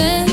heaven.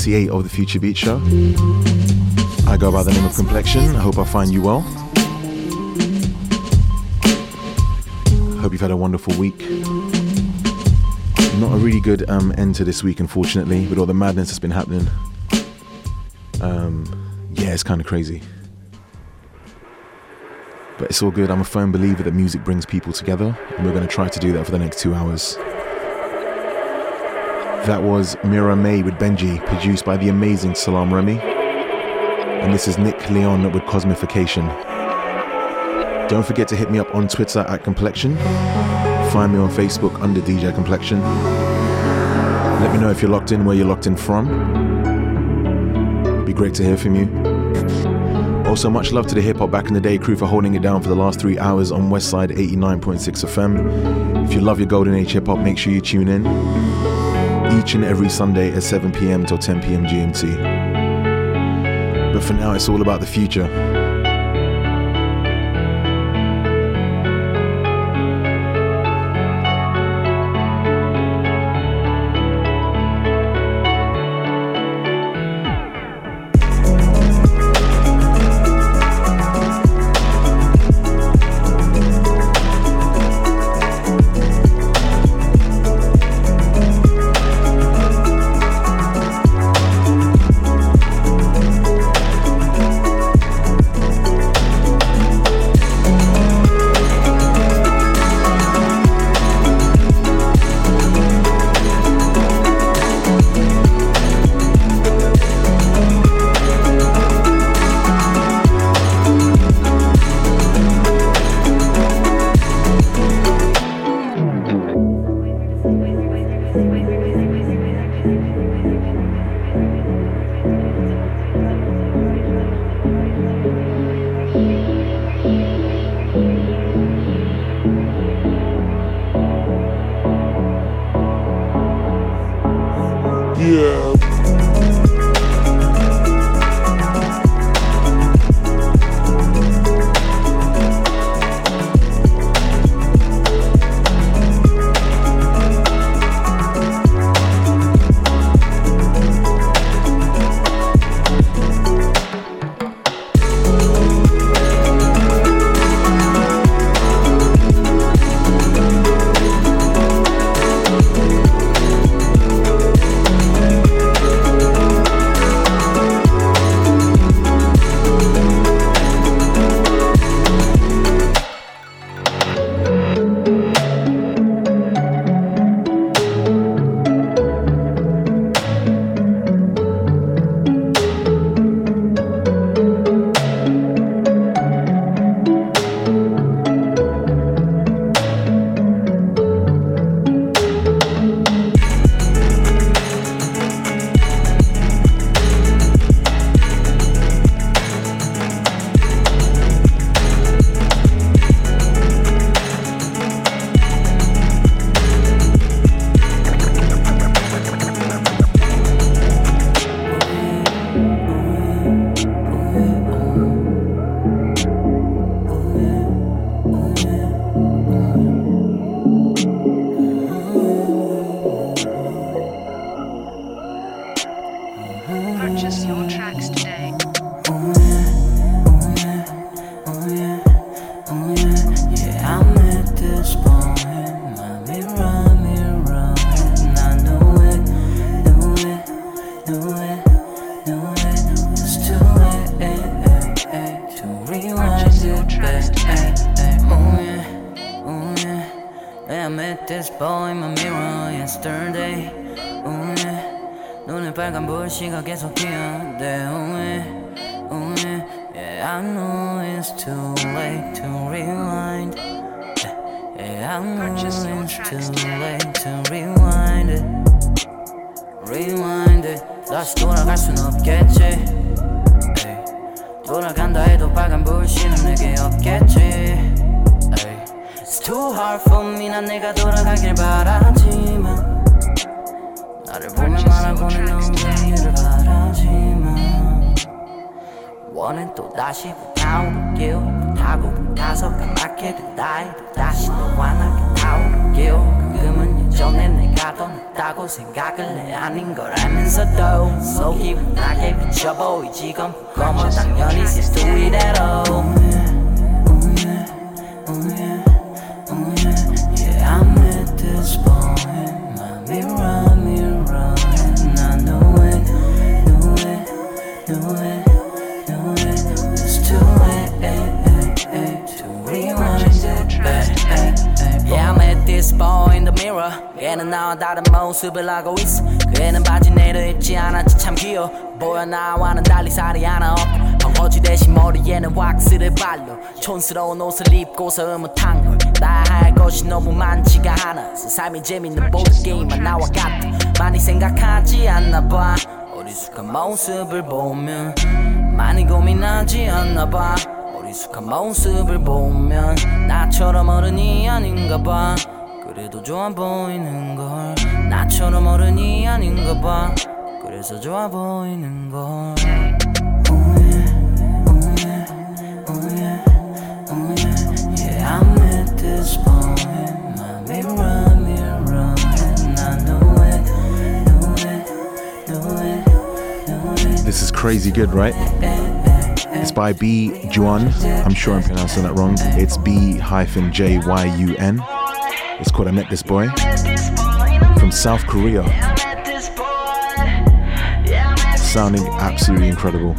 138 of the Future Beats Show. I go by the name of Complexion. I hope I find you well. Hope you've had a wonderful week. Not a really good um, end to this week, unfortunately, with all the madness that's been happening. Um, yeah, it's kind of crazy. But it's all good. I'm a firm believer that music brings people together, and we're going to try to do that for the next two hours. That was Miraa May with Benji, produced by the amazing Salaam Remi. And this is Nick Leon with Cosmification. Don't forget to hit me up on Twitter at Complexion. Find me on Facebook under DJ Complexion. Let me know if you're locked in, where you're locked in from. Be great to hear from you. Also, much love to the Hip Hop Back in the Day crew for holding it down for the last three hours on Westside 89.6 FM. If you love your Golden Age hip hop, make sure you tune in each and every Sunday at 7 pm till 10 pm GMT. But for now, it's all about the future. 촌스러운 옷을 입고서 흐뭇한 걸나할 것이 너무 많지가 않아. 삶이 재밌는 보드게임만 나와 같아. 많이 생각하지 않나 봐. 어리숙한 모습을 보면 많이 고민하지 않나 봐. 어리숙한 모습을 보면 나처럼 어른이 아닌가 봐. 그래도 좋아 보이는 걸 나처럼 어른이 아닌가 봐. 그래서 좋아 보이는 걸 crazy good, right? It's by B Juan. I'm sure I'm pronouncing that wrong. It's B hyphen J Y U N. It's called I Met This Boy from South Korea. Sounding absolutely incredible.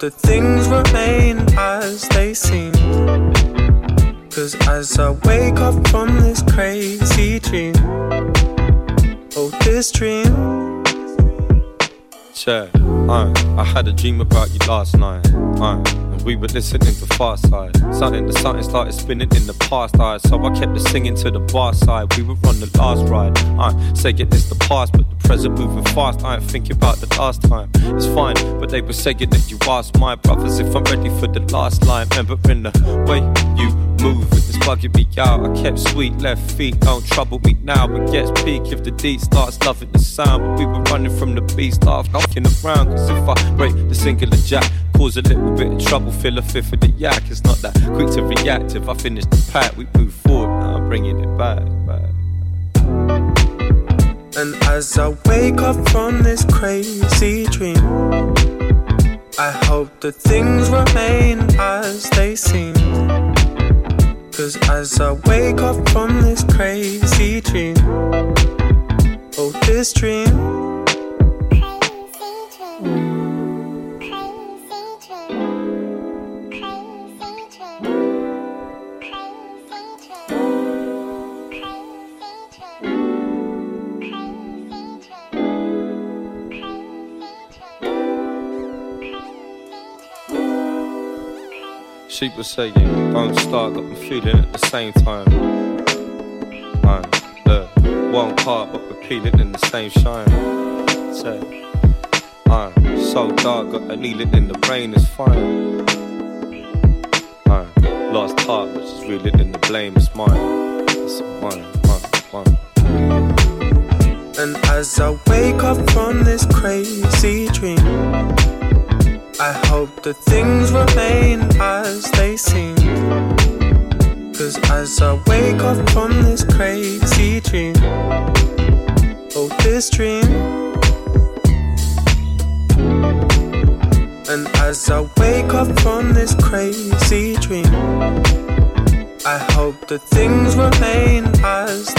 That things remain as they seem. Cause as I wake up from this crazy dream, oh, this dream. Check, uh, I had a dream about you last night. Uh, we were listening to side. Something the something started spinning in the past eye. So I kept it singing to the bar side. We were on the last ride. I say it is the past, but the present moving fast. I ain't thinking about the last time. It's fine, but they were saying that you asked my brothers if I'm ready for the last line. Remembering the way you move, it's bugging me out. I kept sweet left feet, don't trouble me now. It gets peak if the D starts loving the sound. But we were running from the beast, start knocking around. Cause if I break the singular jack, cause a little bit of trouble, fill a fifth of the yak. It's not that quick to react. If I finish the pack, we move forward. Now I'm bringing it back, back. And as I wake up from this crazy dream, I hope that things remain as they seem. Cause as I wake up from this crazy dream, oh, this dream. She was saying, don't start, got me feeling at the same time. Uh, look, one part, but we're in the same shine. Say, uh, so dark, got a needle in the brain, it's fine. Lost heart, but she's reeling in the blame, it's mine. It's mine, mine, mine. And as I wake up from this crazy dream, I hope that things remain as they seem. Cause as I wake up from this crazy dream, oh, this dream. And as I wake up from this crazy dream, I hope that things remain as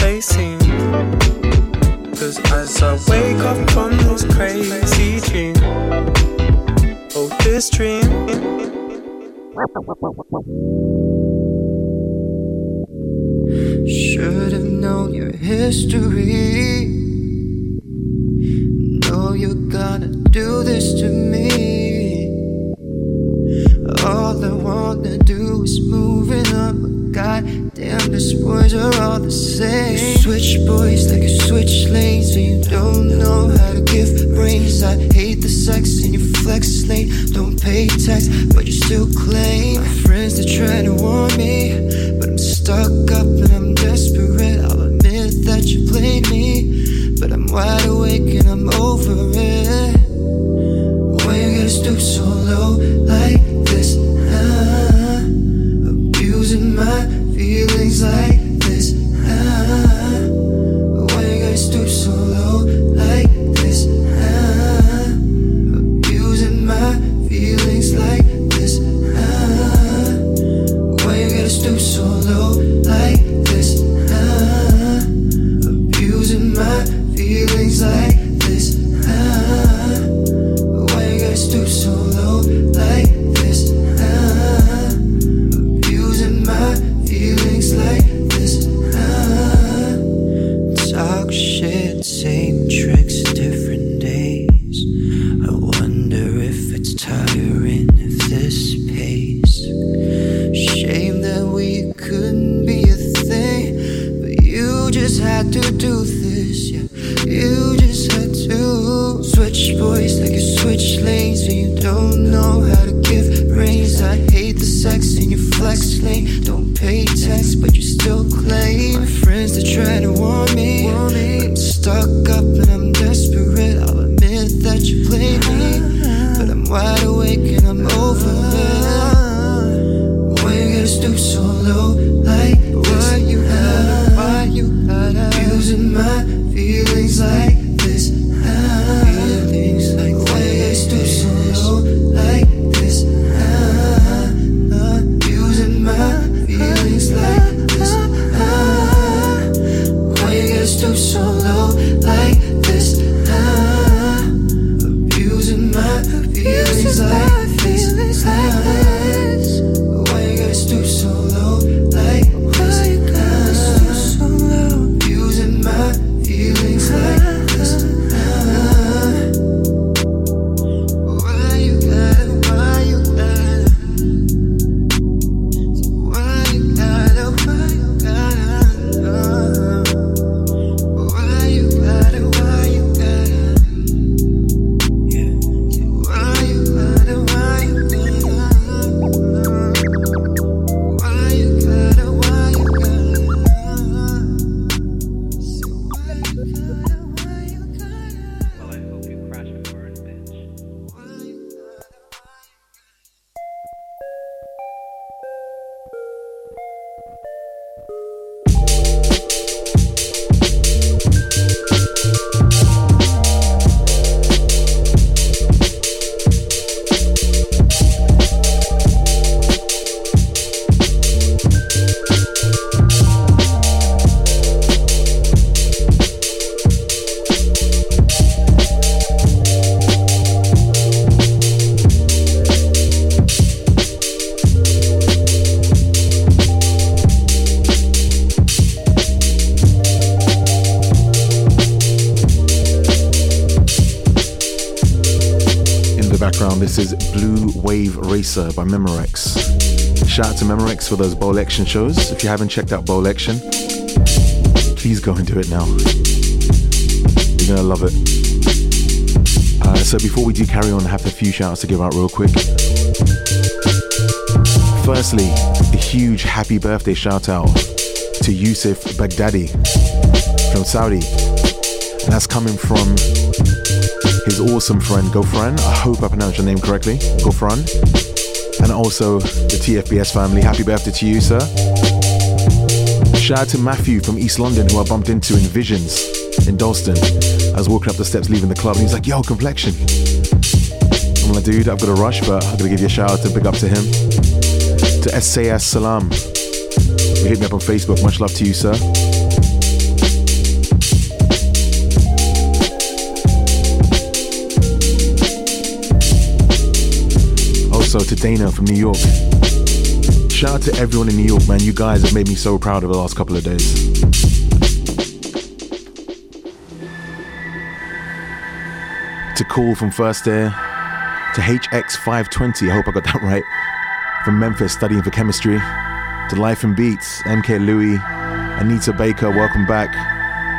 this dream. Should have known your history. Know you're gonna do this to me. All I wanna do is move Youngest boys are all the same. You switch boys like you switch lanes, and you don't know how to give brains. I hate the sex in your flex lane. Don't pay tax, but you still claim. My friends they try to warn me, but I'm stuck up and I'm desperate. I'll admit that you played me, but I'm wide awake and I'm over it. Why you gotta stoop so low like this? This is Blue Wave Racer by Memorecks. Shout out to Memorecks for those Bowl Action shows. If you haven't checked out Bowl Action, please go and do it now. You're gonna love it. Uh, so before we do carry on, I have a few shout outs to give out real quick. Firstly, a huge happy birthday shout out to Yusuf Baghdadi from Saudi. And that's coming from his awesome friend Gofran. I hope I pronounced your name correctly, Gofran. And also the TFBS family. Happy birthday to you, sir. Shout out to Matthew from East London, who I bumped into in Visions in Dalston. I was walking up the steps leaving the club, and he's like, Yo, complexion. I'm like, dude, I've got a rush, but I'm going to give you a shout out to big up to him. To SAS Salam. You hit me up on Facebook. Much love to you, sir. Also to Dana from New York. Shout out to everyone in New York, man. You guys have made me so proud over the last couple of days. To Cool from First Air. To HX520, I hope I got that right. From Memphis, studying for chemistry. To Life and Beats, MK Louie, Anita Baker, welcome back.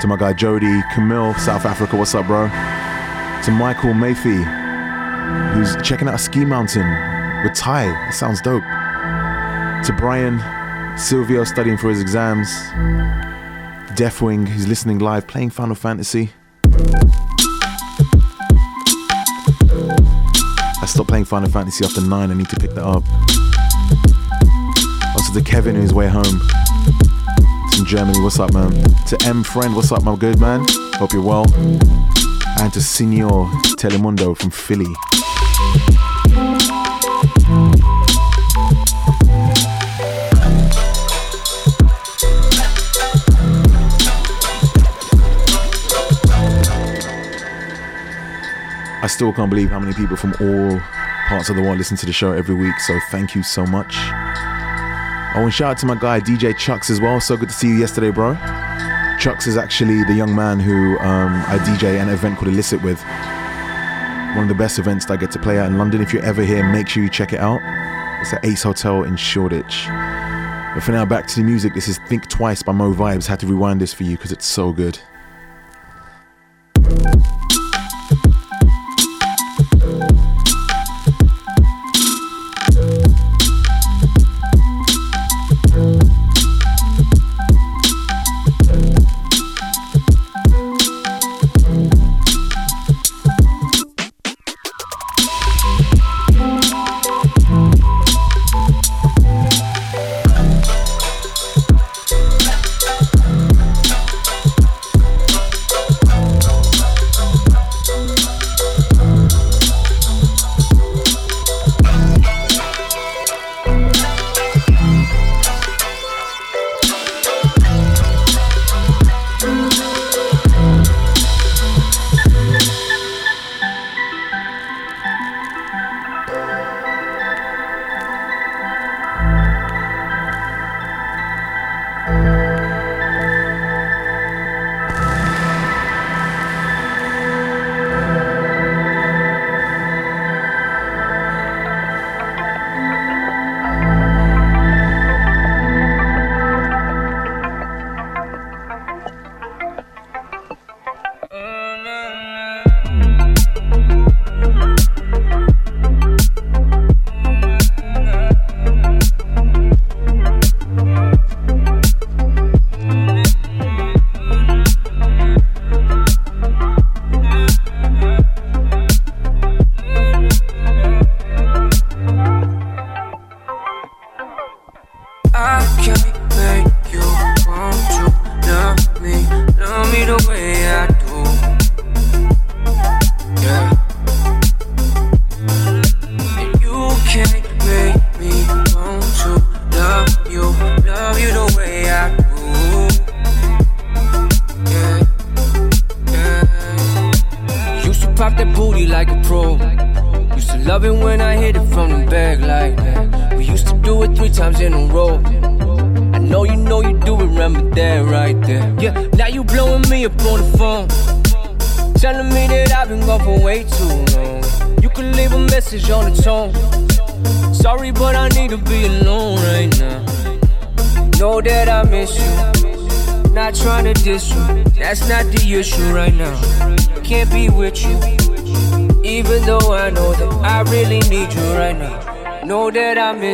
To my guy Jody, Camille, South Africa, what's up, bro? To Michael Mayfi, who's checking out Ski Mountain with Ty. It sounds dope. To Brian, Silvio studying for his exams. Deathwing, who's listening live, playing Final Fantasy. I stopped playing Final Fantasy after 9, I need to pick that up. Also to Kevin his way home. It's in Germany, what's up man? To M Friend, what's up my good man? Hope you're well. And to Signor Telemundo from Philly. I still can't believe how many people from all parts of the world listen to the show every week, so thank you so much. Want to shout out to my guy DJ Chucks as well. So good to see you yesterday, bro. Chucks is actually the young man who um, I DJ an event called Illicit with. One of the best events that I get to play at in London. If you're ever here, make sure you check it out. It's at Ace Hotel in Shoreditch. But for now, back to the music. This is Think Twice by Mo Vibez. Had to rewind this for you because it's so good.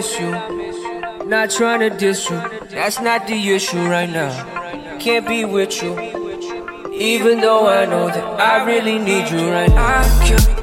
Miss you. Not trying to diss you. That's not the issue right now. Can't be with you. Even though I know that I really need you right now.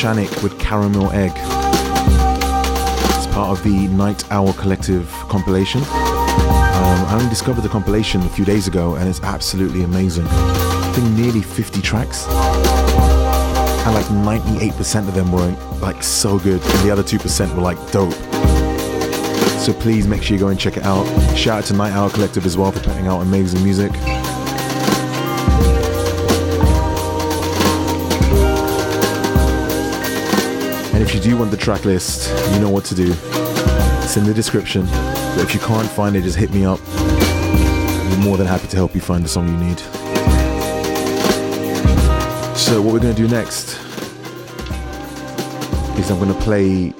Shanic with Caramel Egg. It's part of the Night Owl Collective compilation. Um, I only discovered the compilation a few days ago and it's absolutely amazing. I think nearly 50 tracks. And like 98% of them were like so good, and the other 2% were like dope. So please make sure you go and check it out. Shout out to Night Owl Collective as well for putting out amazing music. If you do want the track list, you know what to do. It's in the description. But if you can't find it, just hit me up. I'm more than happy to help you find the song you need. So, what we're going to do next is I'm going to play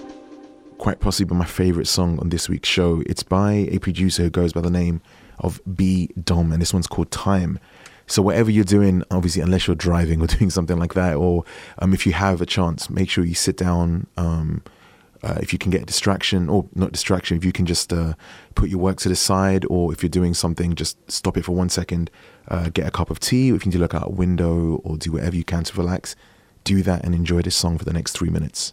quite possibly my favorite song on this week's show. It's by a producer who goes by the name of B Dom, and this one's called Time. So whatever you're doing, obviously, unless you're driving or doing something like that, or um, if you have a chance, make sure you sit down. Um, uh, if you can get a distraction, or not distraction, if you can just uh, put your work to the side, or if you're doing something, just stop it for one second, uh, get a cup of tea, if you need to look out a window, or do whatever you can to relax. Do that and enjoy this song for the next three minutes.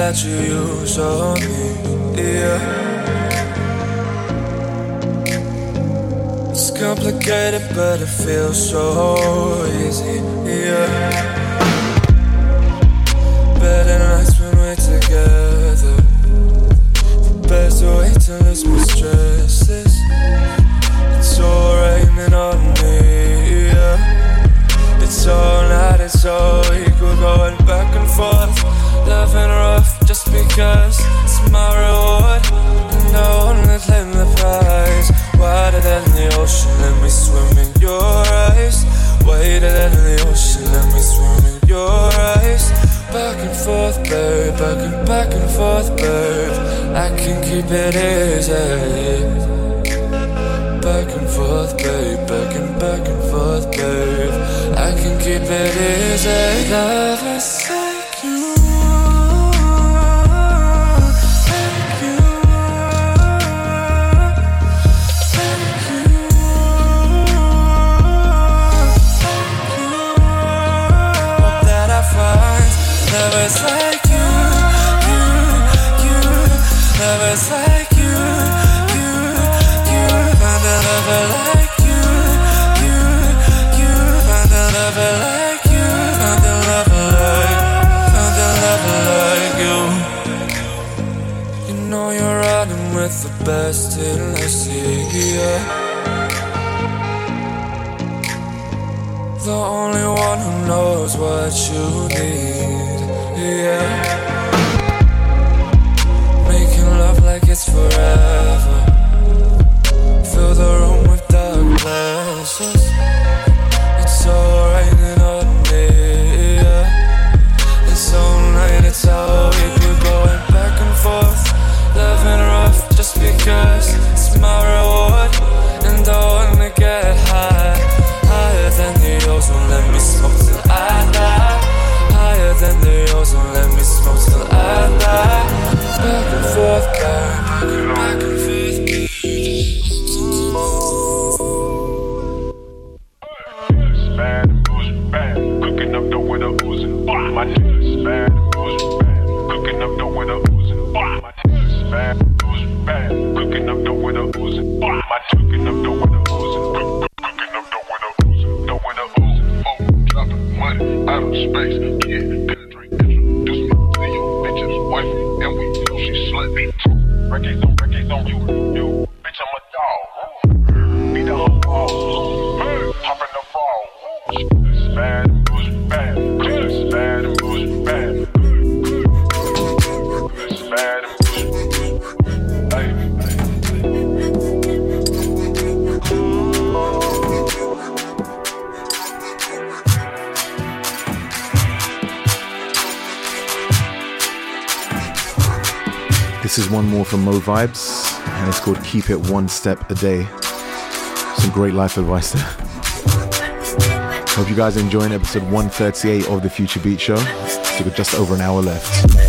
that you use on me, yeah. It's complicated, but it feels so Vibes, and it's called Keep It One Step a Day. Some great life advice there. Hope you guys are enjoying episode 138 of the Future Beats Show. So we've got just over an hour left.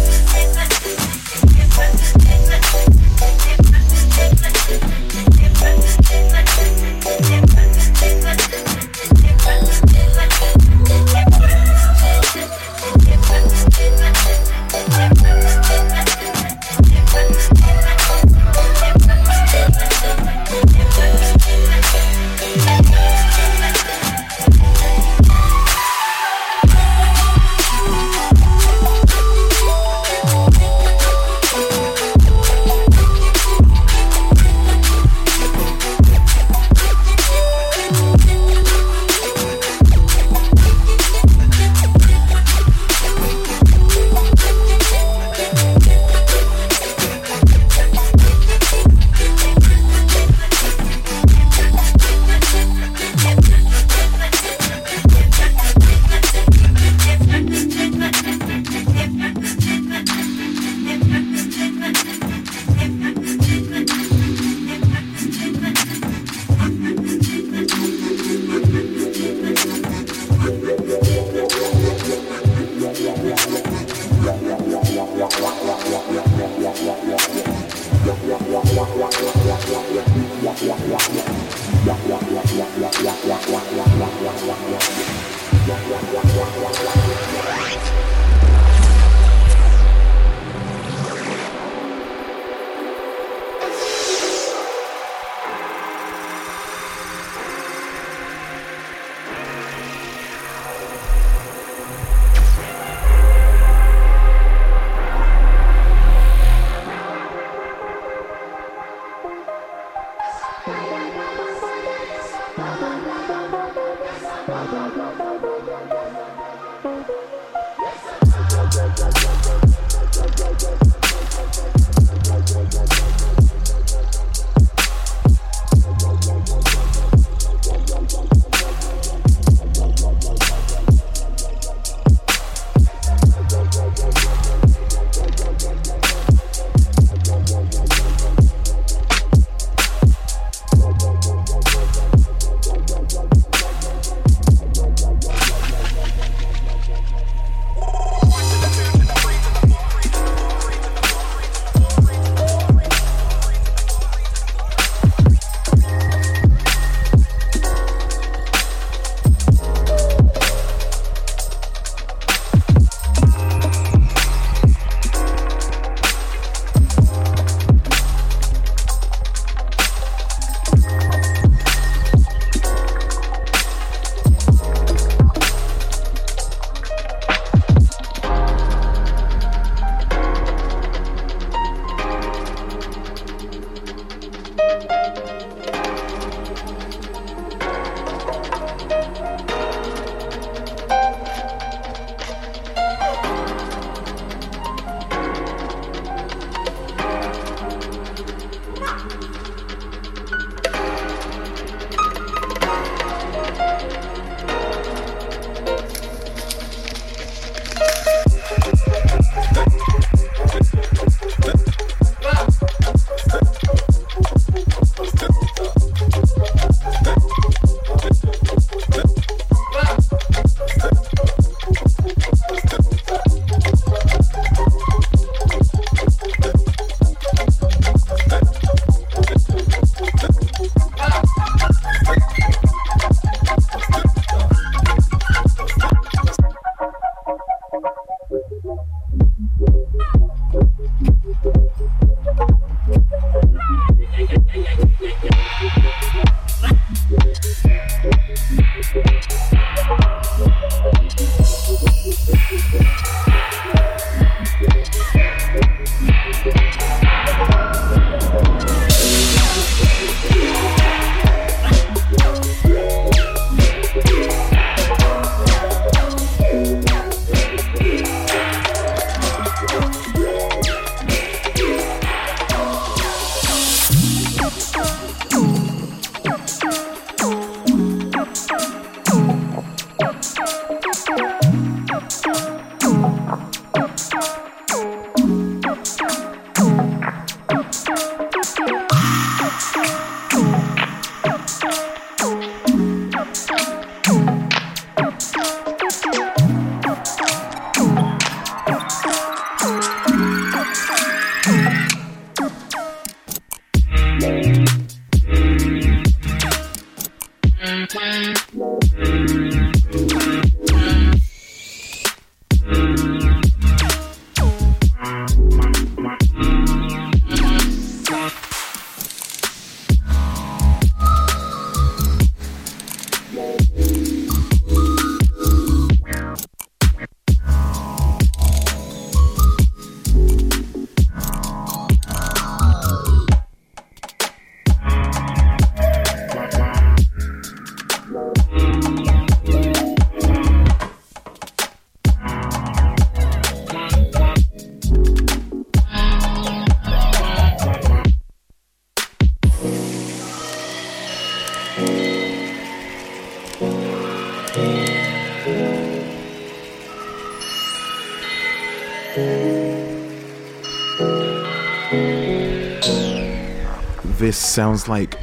This sounds like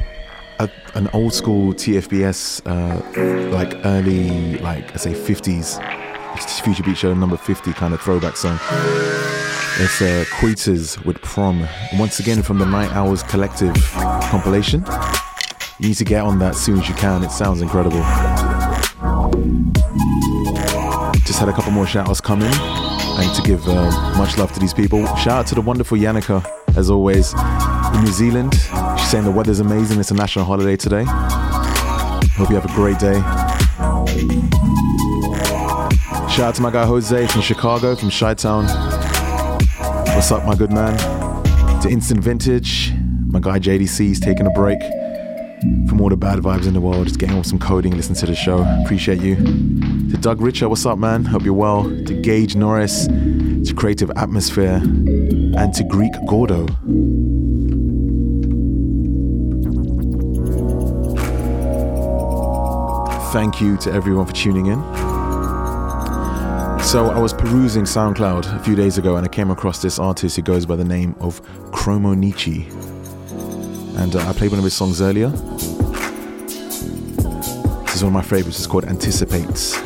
a, an old school TFBS, uh, like early, like I say, 50s Future Beats Show number 50 kind of throwback song. It's uh, Kuiters with Prom. Once again from the Night Hours Collective compilation. You need to get on that as soon as you can. It sounds incredible. Just had a couple more shout outs coming and to give uh, much love to these people. Shout out to the wonderful Yannicka, as always, in New Zealand. She's saying the weather's amazing. It's a national holiday today. Hope you have a great day. Shout out to my guy Jose from Chicago, from Chi Town. What's up, my good man? To Instant Vintage, my guy JDC's taking a break from all the bad vibes in the world, just getting on some coding, listen to the show. Appreciate you. To Doug Richer, what's up, man? Hope you're well. To Gage Norris, to Creative Atmosphere, and to Greek Gordo. Thank you to everyone for tuning in. So, I was perusing SoundCloud a few days ago and I came across this artist who goes by the name of Chromonicci. And uh, I played one of his songs earlier. This is one of my favorites. It's called Anticipates.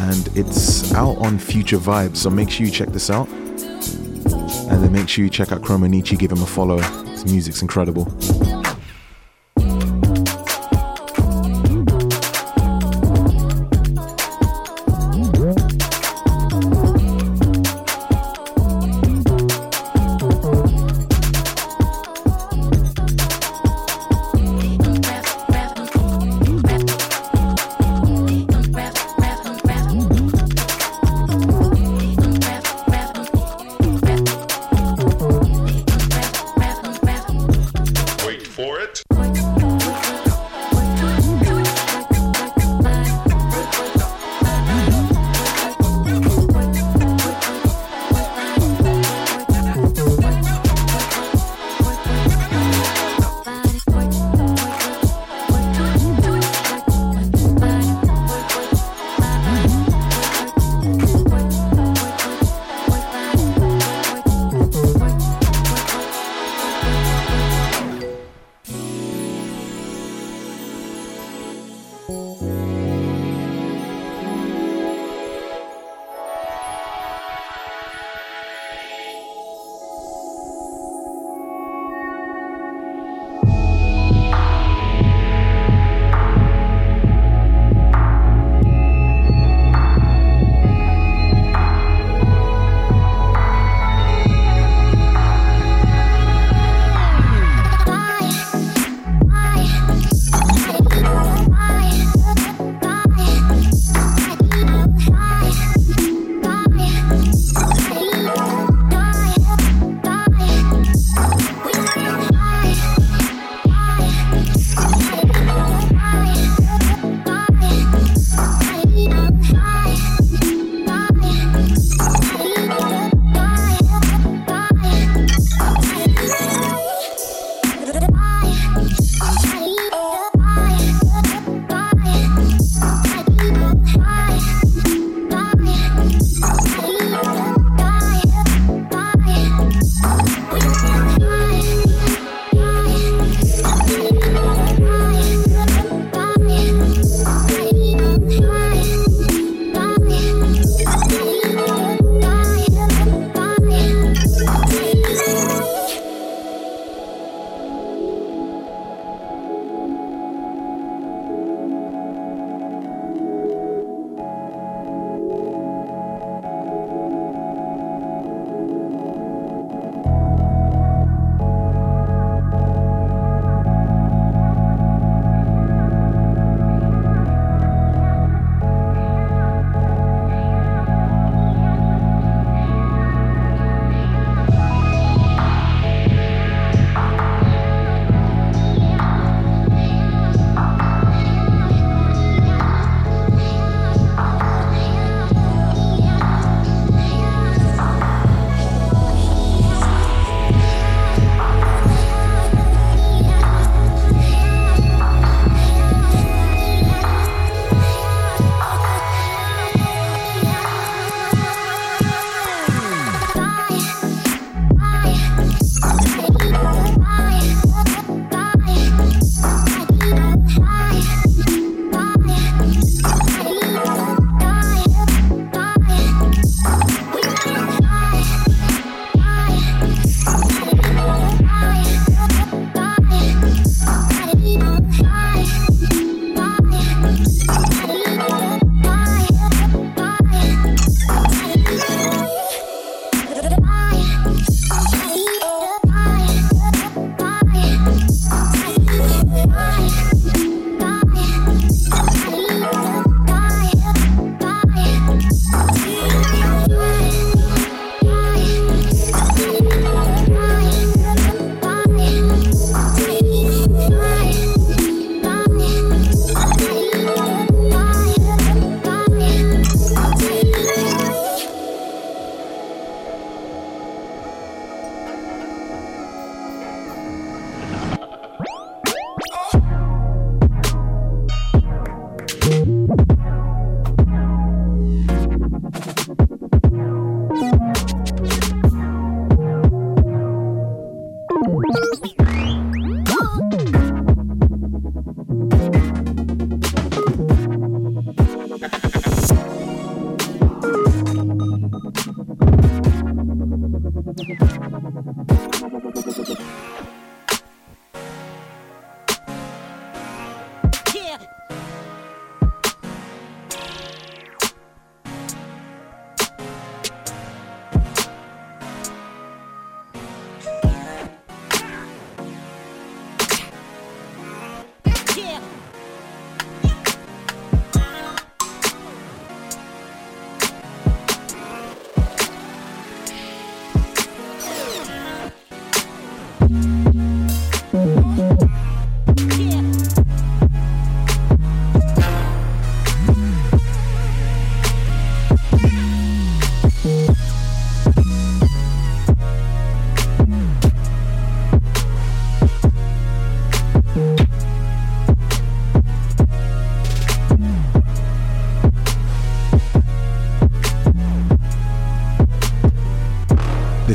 And it's out on Future Vibes. So make sure you check this out. And then make sure you check out Chromonicci. Give him a follow. His music's incredible.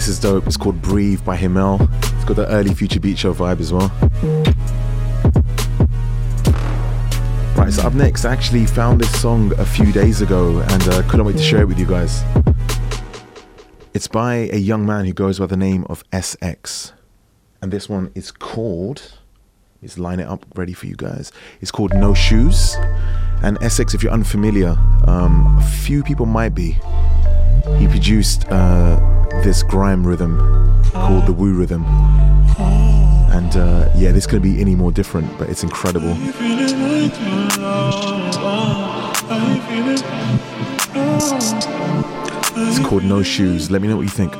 This is dope. It's called Breathe by Himmel. It's got the early Future Beats Show vibe as well. Right, so up next, I actually found this song a few days ago and uh, couldn't wait to share it with you guys. It's by a young man who goes by the name of S-X. And this one is called, let's line it up ready for you guys. It's called No Shoes. And S-X, if you're unfamiliar, um, a few people might be. He produced uh, this grime rhythm called the Woo Rhythm. And uh, yeah, this couldn't be any more different, but it's incredible. It's called No Shoes. Let me know what you think.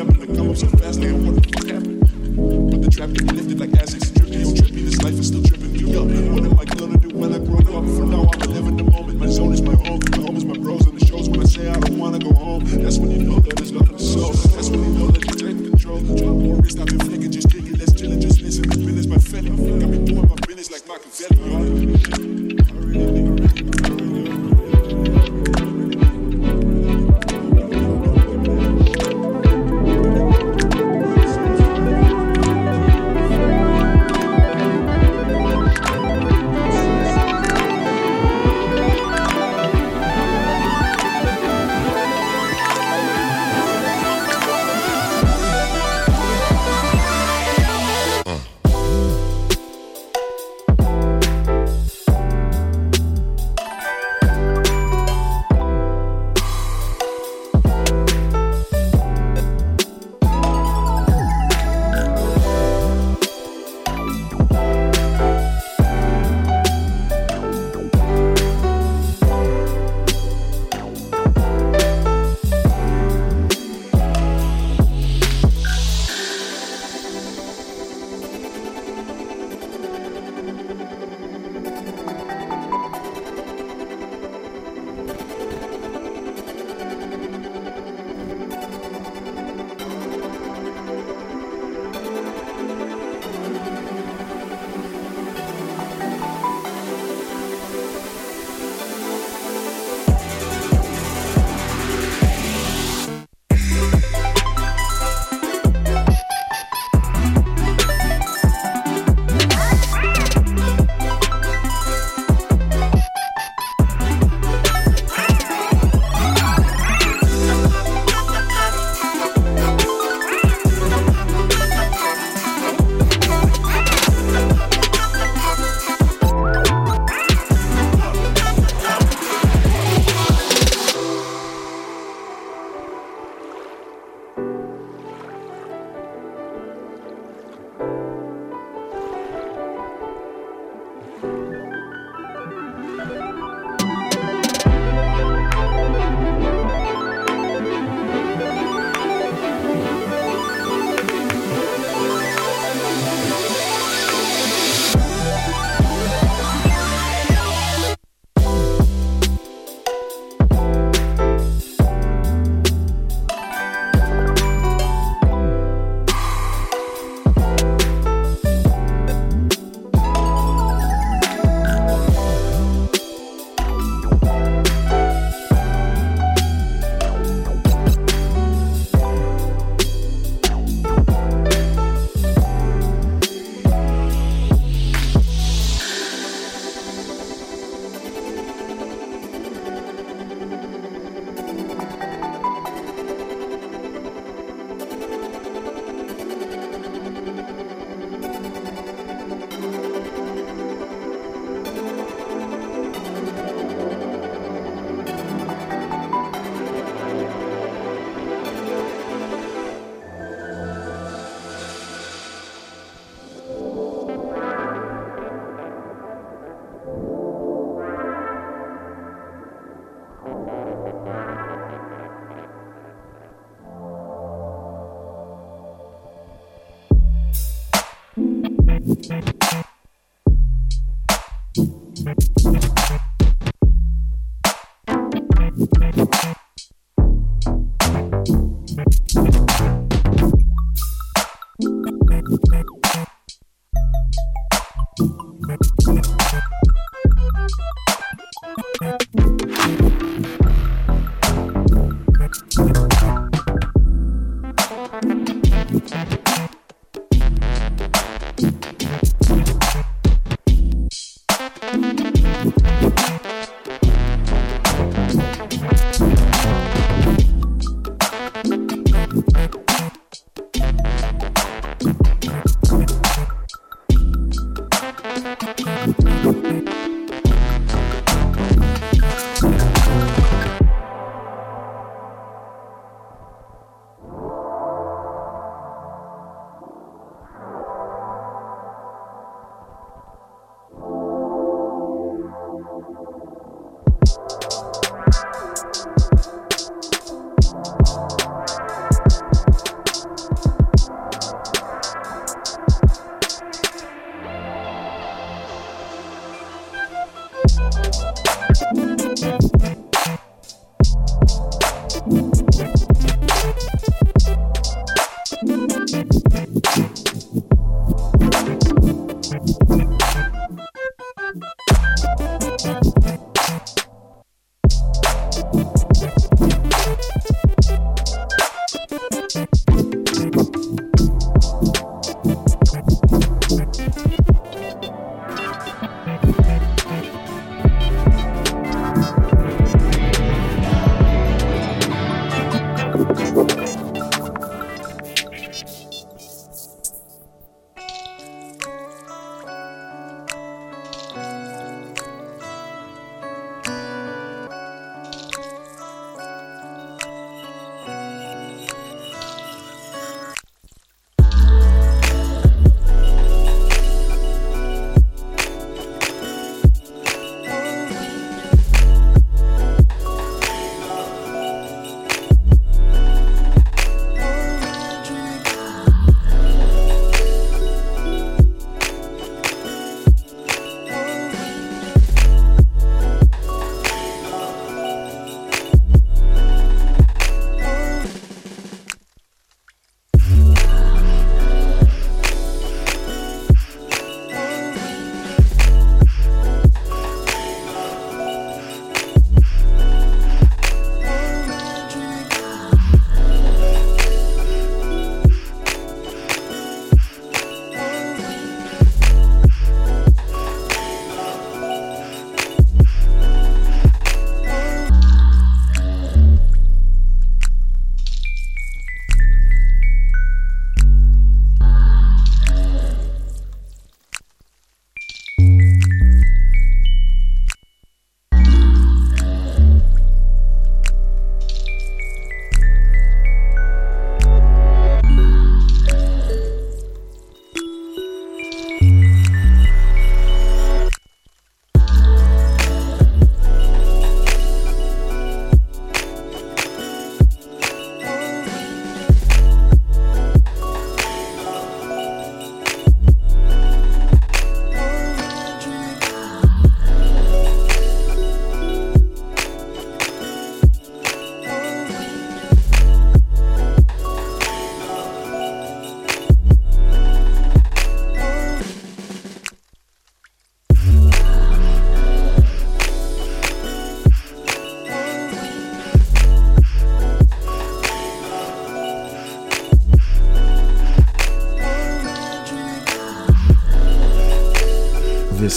Clapping the come up so fast. The fuck? But the trap me lifted like Azix. Trippy, yo, trippy. This life is still tripping. Gonna I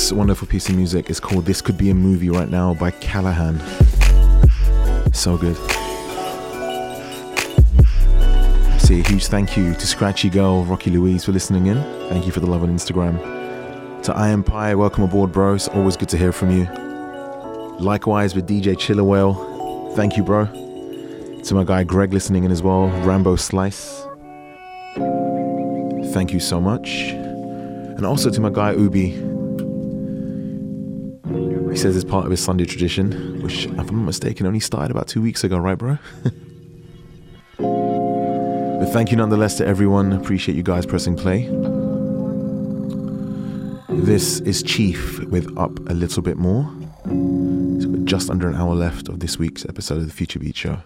This wonderful piece of music is called This Could Be a Movie Right Now by Callahan. So good. Say a huge thank you to Scratchy Girl, Rocky Louise for listening in. Thank you for the love on Instagram. To I Am Pie, welcome aboard, bro. It's always good to hear from you. Likewise with DJ Chillerwell, thank you, bro. To my guy Greg listening in as well, Rambo Slice. Thank you so much. And also to my guy Ubi, he says it's part of his Sunday tradition, which, if I'm not mistaken, only started about two weeks ago, right, bro? but thank you nonetheless to everyone. Appreciate you guys pressing play. This is Chief with Up a Little Bit More. Just under an hour left of this week's episode of the Future Beats Show.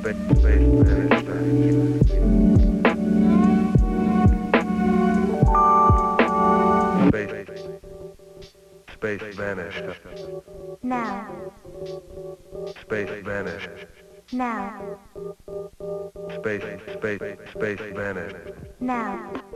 Space vanished. Now. Space vanished. Now. Space, space, space vanished. Now.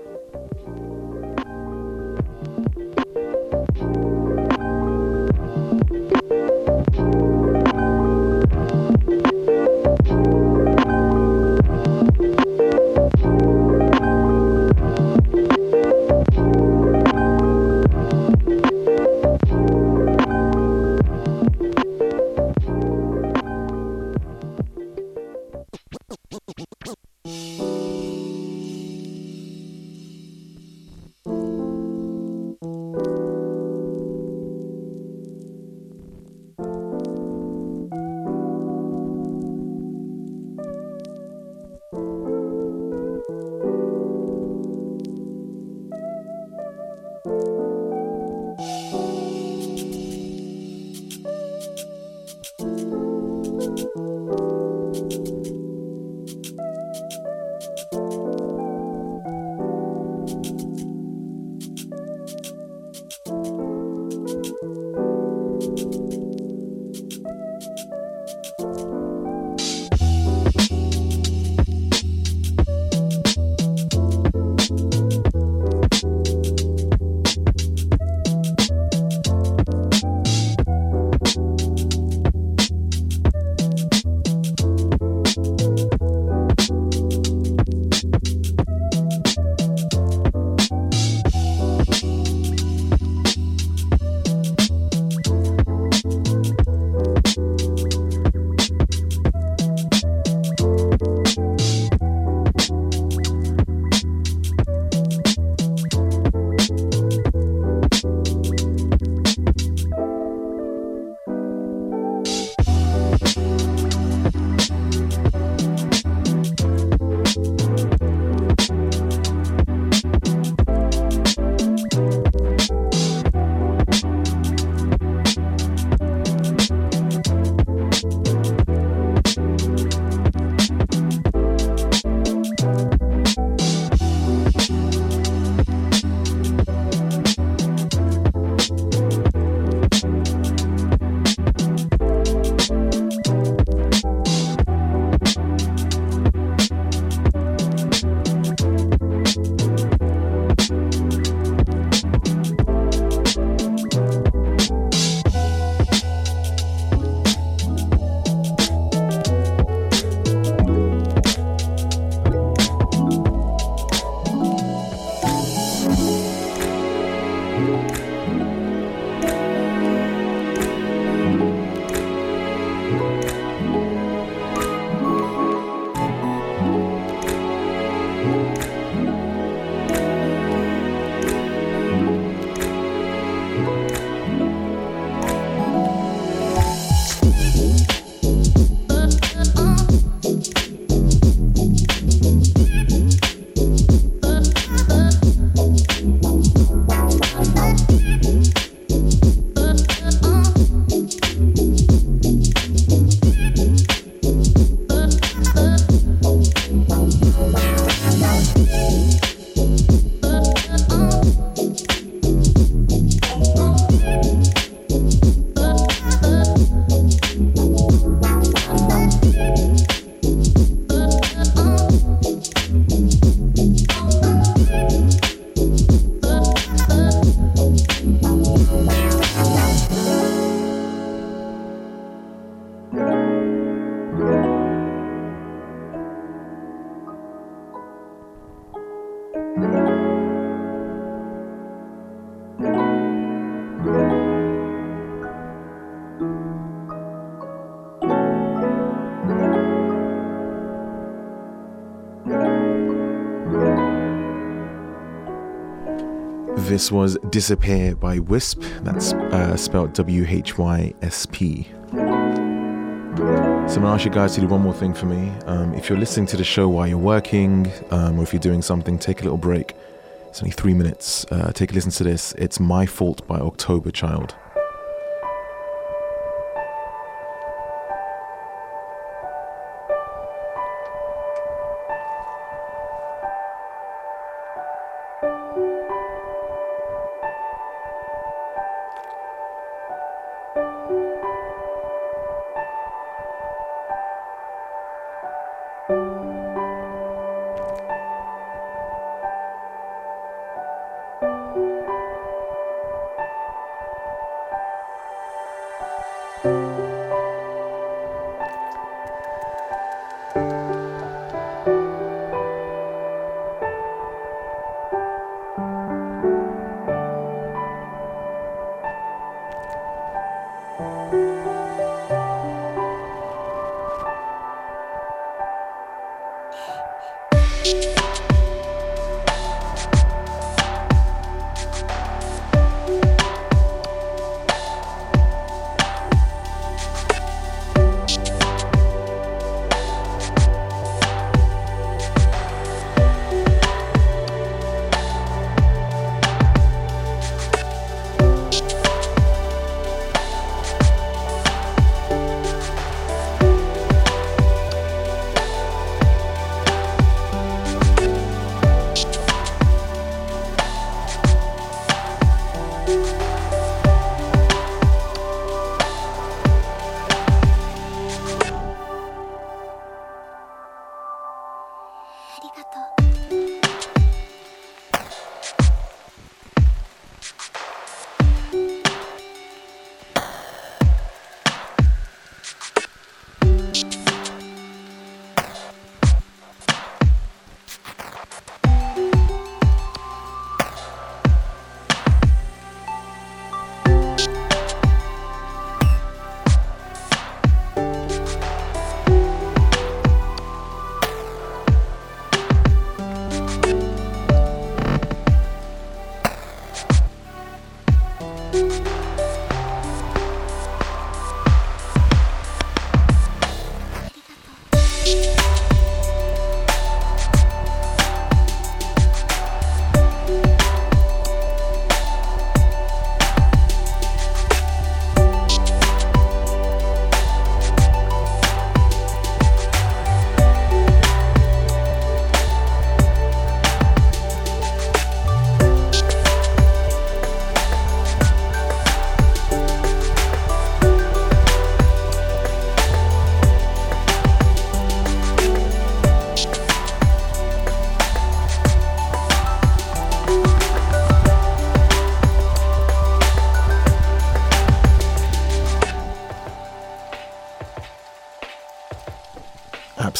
This was Disappear by Whysp. That's uh, spelled W H Y S P. So I'm gonna ask you guys to do one more thing for me. Um, if you're listening to the show while you're working, um, or if you're doing something, take a little break. It's only three minutes. Uh, take a listen to this. It's My Fault by October Child.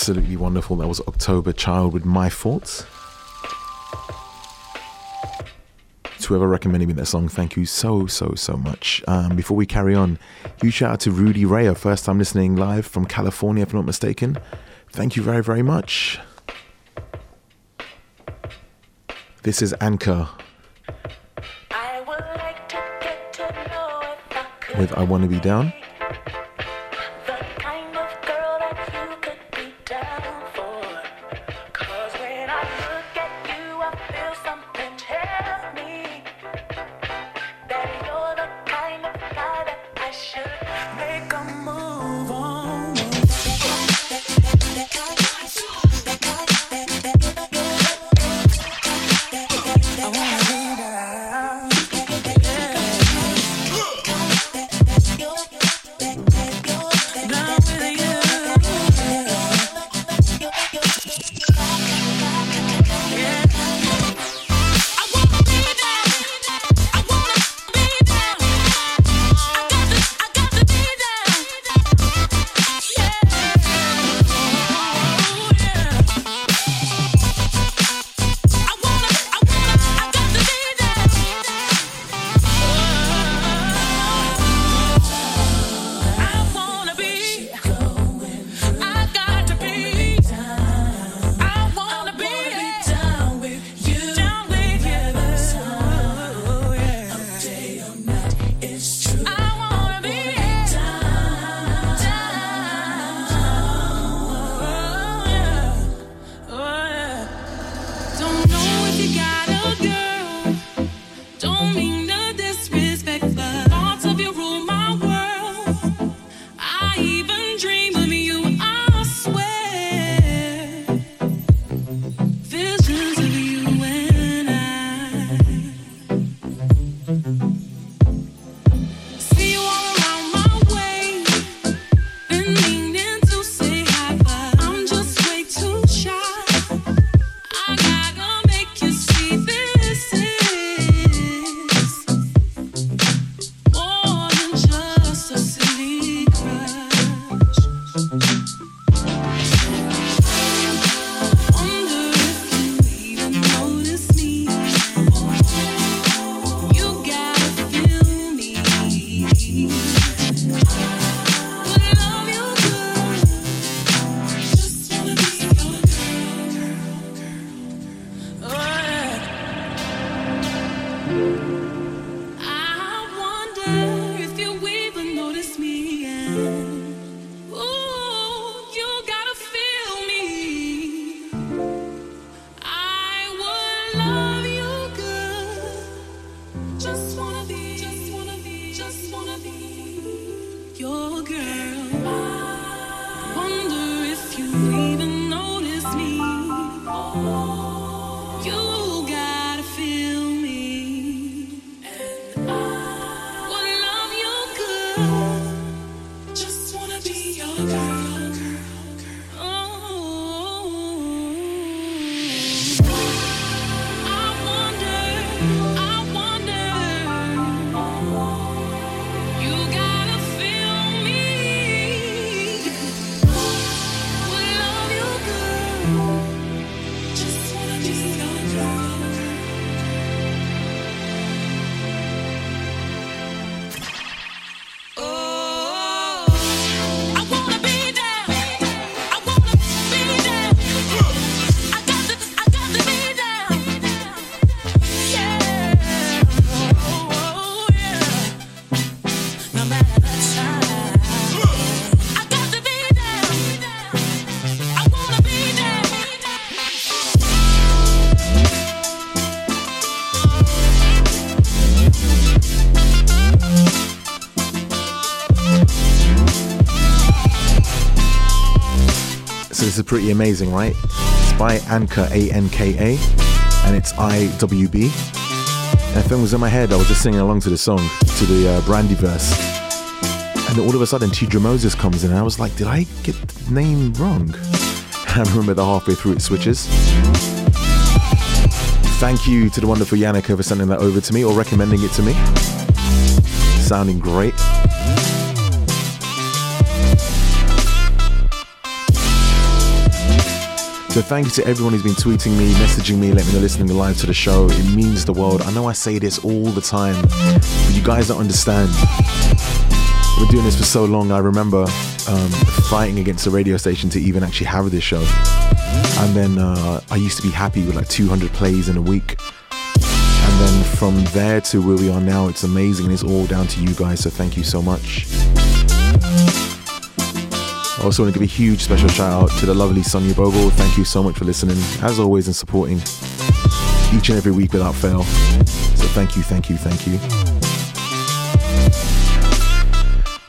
Absolutely wonderful. That was October Child with My Faults. To whoever recommended me that song, thank you so, so, so much. Um, before we carry on, huge shout out to Rudy Raya, first time listening live from California, if I'm not mistaken. Thank you very, very much. This is Anka with I Wanna Be Down. I wanna be down. Bye. Pretty amazing, right? It's by Anka, A N K A, and it's I W B. And thing was in my head, I was just singing along to the song, to the uh, Brandy verse. And all of a sudden, Tidra Moses comes in, and I was like, did I get the name wrong? And I remember the halfway through it switches. Thank you to the wonderful Yannicka for sending that over to me or recommending it to me. Sounding great. So thank you to everyone who's been tweeting me, messaging me, letting me know listening live to the show. It means the world. I know I say this all the time, but you guys don't understand. We're doing this for so long. I remember um, fighting against the radio station to even actually have this show. And then uh, I used to be happy with like 200 plays in a week. And then from there to where we are now, it's amazing. It's all down to you guys. So thank you so much. I also want to give a huge special shout out to the lovely Sonia Bogle. Thank you so much for listening, as always, and supporting each and every week without fail. So thank you, thank you, thank you.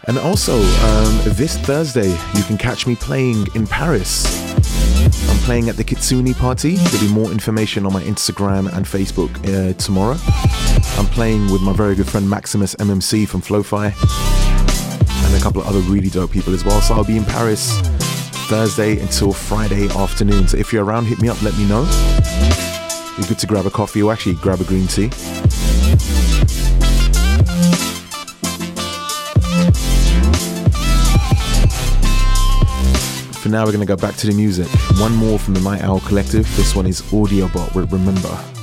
And also, um, this Thursday, you can catch me playing in Paris. I'm playing at the Kitsune party. There'll be more information on my Instagram and Facebook uh, tomorrow. I'm playing with my very good friend Maximus MMC from FloFi and a couple of other really dope people as well. So I'll be in Paris Thursday until Friday afternoon. So if you're around, hit me up, let me know. Be good to grab a coffee or actually grab a green tea. For now, we're going to go back to the music. One more from the Night Owl Collective. This one is Audiobot with Remember.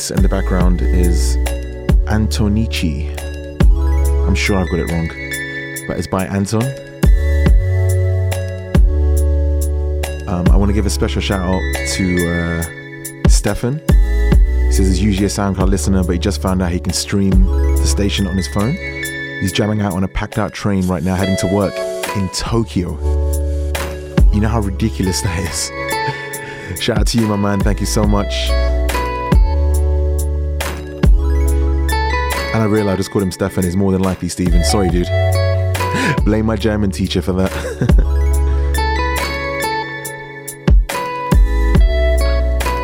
This in the background is Antonici. I'm sure I've got it wrong, but it's by Anton. Um, I want to give a special shout out to uh, Stefan. He says he's usually a SoundCloud listener, but he just found out he can stream the station on his phone. He's jamming out on a packed out train right now, heading to work in Tokyo. You know how ridiculous that is. Shout out to you, my man. Thank you so much. And I realized I just called him Stefan. Is more than likely Steven. Sorry, dude. Blame my German teacher for that.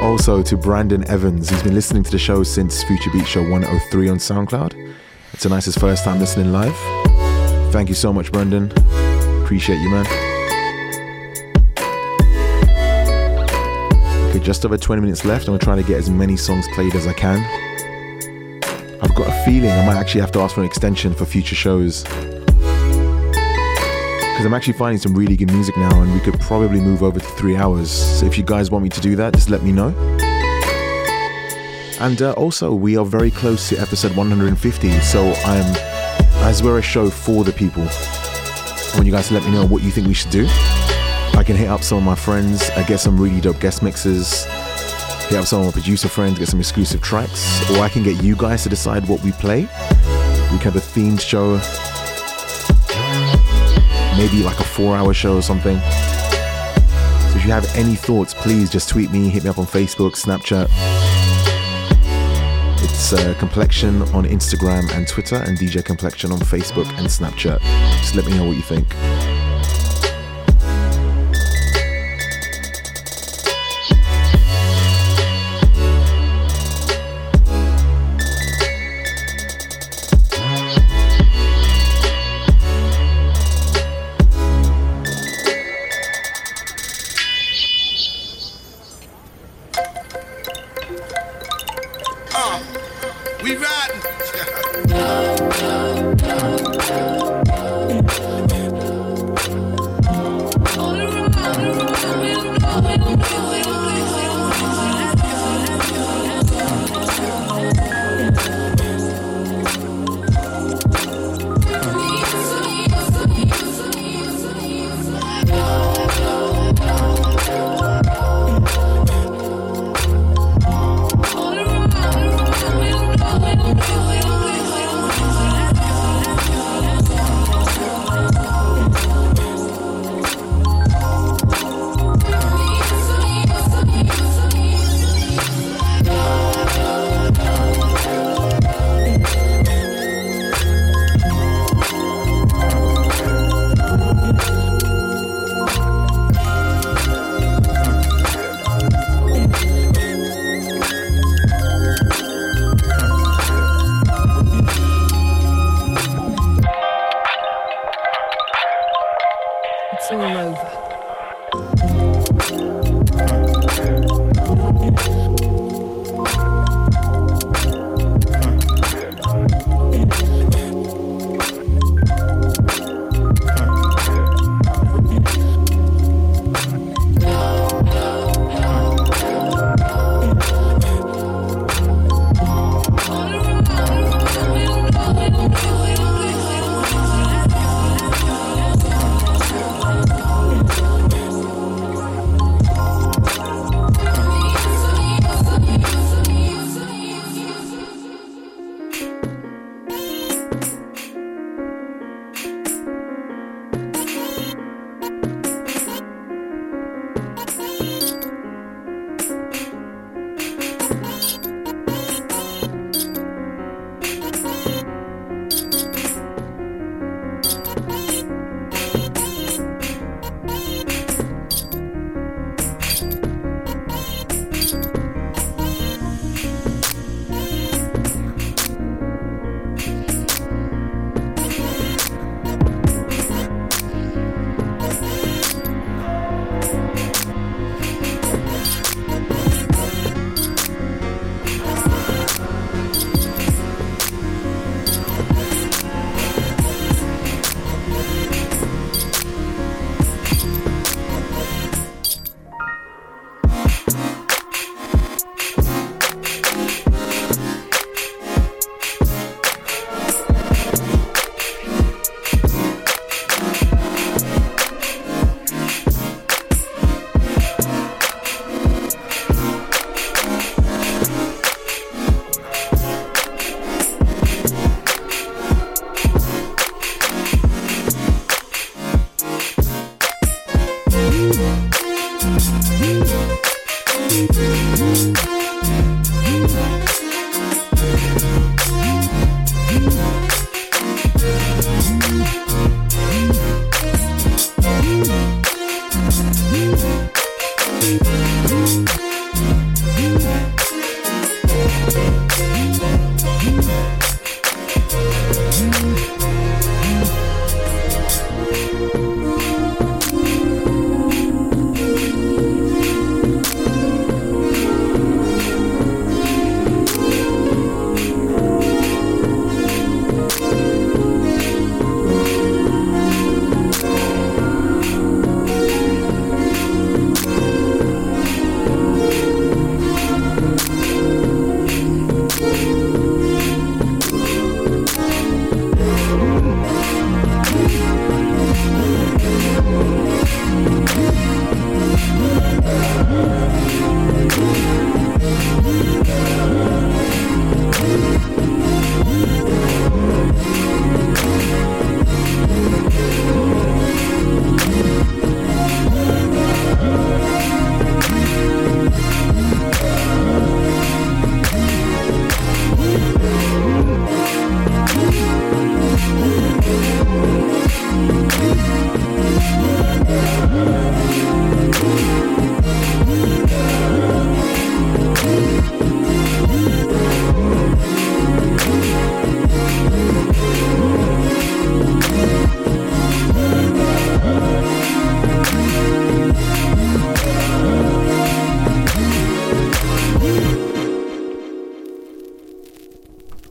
also to Brandon Evans. He's been listening to the show since Future Beat Show 103 on SoundCloud. It's a nice first time listening live. Thank you so much, Brandon. Appreciate you, man. Okay, just over 20 minutes left. I'm gonna to get as many songs played as I can. Feeling I might actually have to ask for an extension for future shows. Because I'm actually finding some really good music now, and we could probably move over to three hours. So if you guys want me to do that, just let me know. And uh, also, we are very close to episode 150, so I'm as we're a show for the people. I want you guys to let me know what you think we should do. I can hit up some of my friends, I get some really dope guest mixes, hit up some of my producer friends, get some exclusive tracks, or I can get you guys to decide what we play. We can have a themed show, maybe like a four hour show or something. So if you have any thoughts, please just tweet me, hit me up on Facebook, Snapchat. It's uh, Complexion on Instagram and Twitter, and DJ Complexion on Facebook and Snapchat. Just let me know what you think.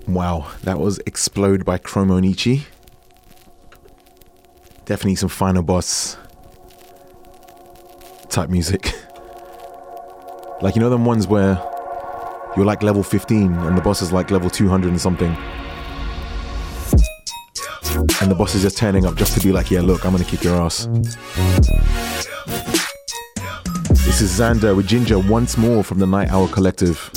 Wow, that was Explode by Chromonicci. Definitely some final boss type music. like, you know, them ones where you're like level 15 and the boss is like level 200 and something. And the boss is just turning up just to be like, yeah, look, I'm gonna kick your ass. This is Xander with Ginger once more from the Night Owl Collective.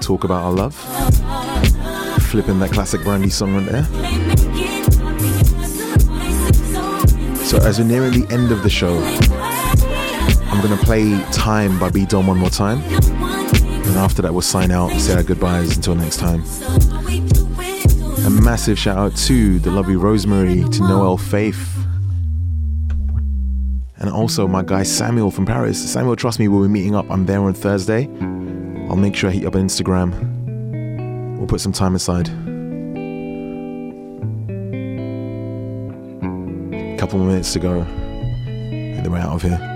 talk about our love. Flipping that classic Brandy song right there. So, as we're nearing the end of the show, I'm going to play Time by B Dom one more time. And after that, we'll sign out, say our goodbyes until next time. A massive shout out to the lovely Rosemary, to Noel Faith, and also my guy Samuel from Paris. Samuel, trust me, we'll be meeting up. I'm there on Thursday make sure I hit you up on Instagram. We'll put some time aside. Couple more minutes to go. And then we're out of here.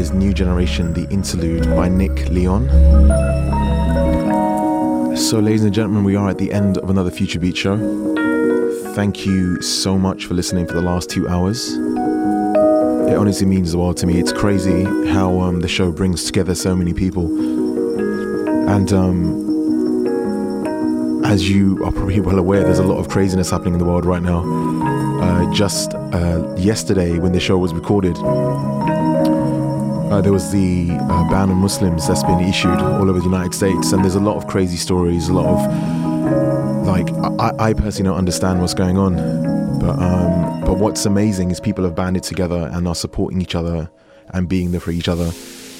Is New Generation, the interlude by Nick Leon. So, ladies and gentlemen, we are at the end of another Future Beat show. Thank you so much for listening for the last two hours. It honestly means the world to me. It's crazy how um, the show brings together so many people. And um, as you are probably well aware, there's a lot of craziness happening in the world right now. Uh, just uh, yesterday, when the show was recorded, there was the uh, ban on Muslims that's been issued all over the United States, and there's a lot of crazy stories, a lot of like I, I personally don't understand what's going on, but um, but what's amazing is people have banded together and are supporting each other and being there for each other.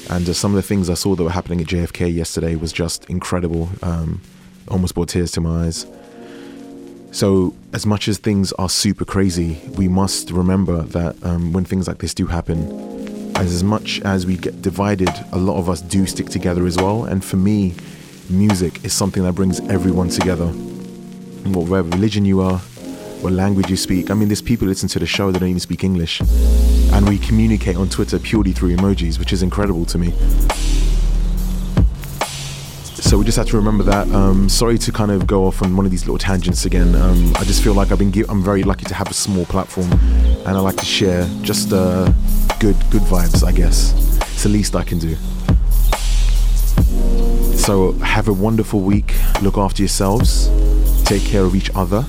And uh, some of the things I saw that were happening at JFK yesterday was just incredible. Um, almost brought tears to my eyes. So, as much as things are super crazy, we must remember that um, when things like this do happen, as, much as we get divided, a lot of us do stick together as well. And for me, music is something that brings everyone together. Whatever religion you are, what language you speak. I mean, there's people listen to the show that don't even speak English. And we communicate on Twitter purely through emojis, which is incredible to me. So we just have to remember that. Um, sorry to kind of go off on one of these little tangents again. Um, I just feel like I've been. Give- I'm very lucky to have a small platform, and I like to share just uh, good, good vibes. I guess it's the least I can do. So have a wonderful week. Look after yourselves. Take care of each other.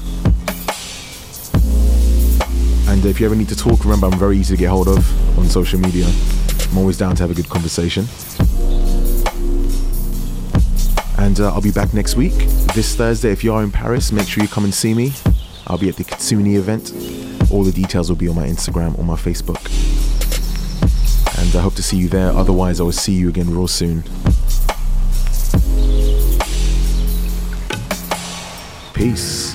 And if you ever need to talk, remember I'm very easy to get hold of on social media. I'm always down to have a good conversation. And uh, I'll be back next week, this Thursday. If you are in Paris, make sure you come and see me. I'll be at the Kitsuné event. All the details will be on my Instagram or my Facebook. And I hope to see you there. Otherwise, I will see you again real soon. Peace.